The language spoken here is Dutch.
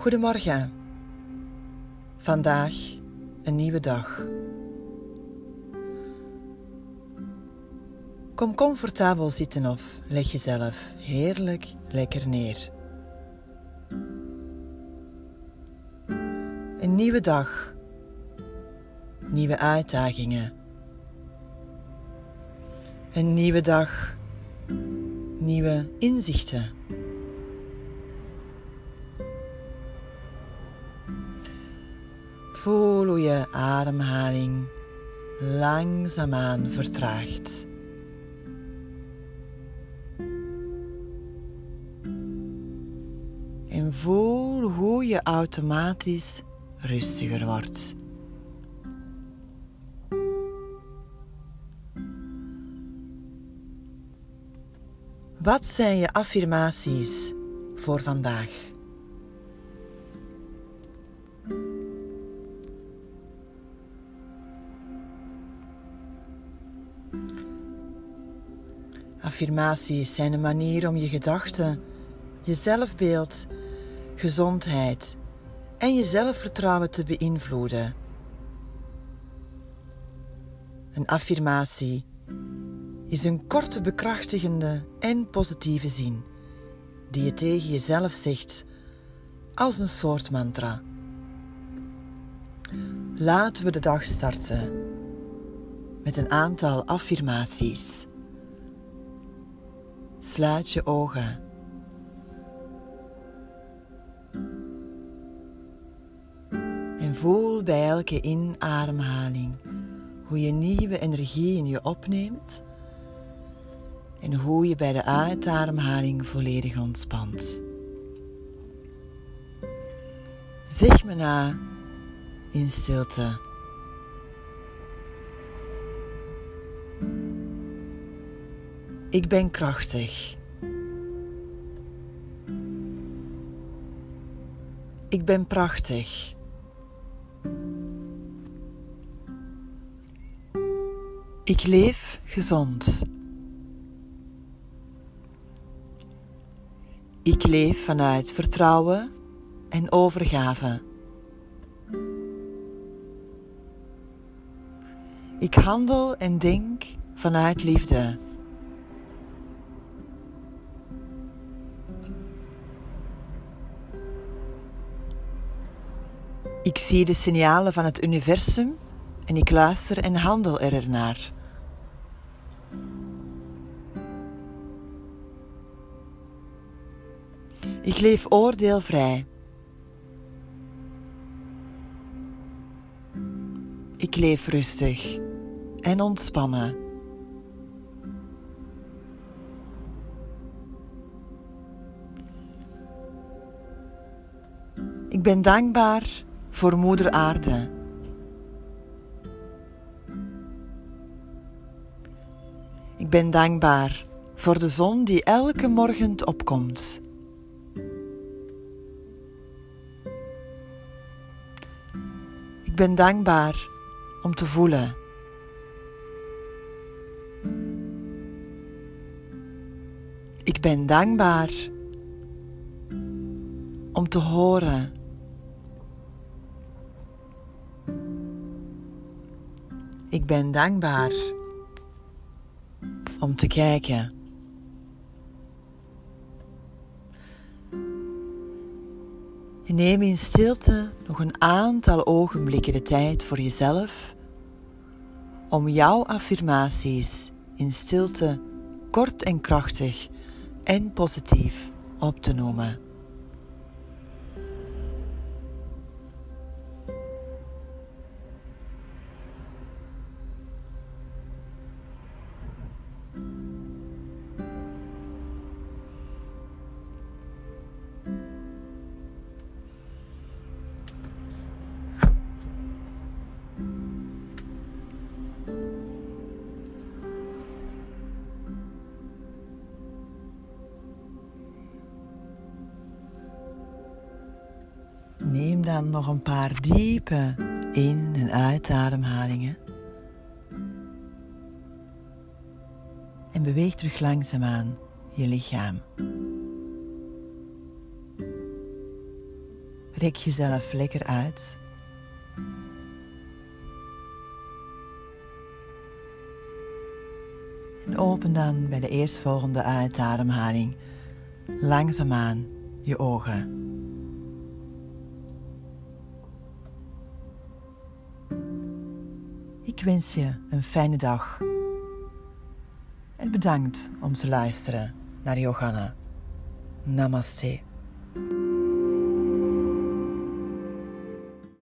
Goedemorgen. Vandaag een nieuwe dag. Kom comfortabel zitten of leg jezelf heerlijk lekker neer. Een nieuwe dag. Nieuwe uitdagingen. Een nieuwe dag. Nieuwe inzichten. Je ademhaling langzaamaan vertraagt. En voel hoe je automatisch rustiger wordt. Wat zijn je affirmaties voor vandaag? Affirmaties zijn een manier om je gedachten, je zelfbeeld, gezondheid en je zelfvertrouwen te beïnvloeden. Een affirmatie is een korte, bekrachtigende en positieve zin die je tegen jezelf zegt als een soort mantra. Laten we de dag starten met een aantal affirmaties. Sluit je ogen. En voel bij elke inademhaling hoe je nieuwe energie in je opneemt en hoe je bij de uitademhaling volledig ontspant. Zeg me na in stilte. Ik ben krachtig. Ik ben prachtig. Ik leef gezond. Ik leef vanuit vertrouwen en overgave. Ik handel en denk vanuit liefde. Ik zie de signalen van het universum en ik luister en handel er ernaar. Ik leef oordeelvrij. Ik leef rustig en ontspannen. Ik ben dankbaar voor Moeder Aarde. Ik ben dankbaar voor de zon die elke morgen opkomt. Ik ben dankbaar om te voelen. Ik ben dankbaar om te horen. Ik ben dankbaar om te kijken. Neem in stilte nog een aantal ogenblikken de tijd voor jezelf om jouw affirmaties in stilte kort en krachtig en positief op te noemen. Neem dan nog een paar diepe in- en uitademhalingen. En beweeg terug langzaamaan je lichaam. Rek jezelf lekker uit. En open dan bij de eerstvolgende uitademhaling langzaamaan je ogen. Ik wens je een fijne dag. En bedankt om te luisteren naar Johanna. Namaste.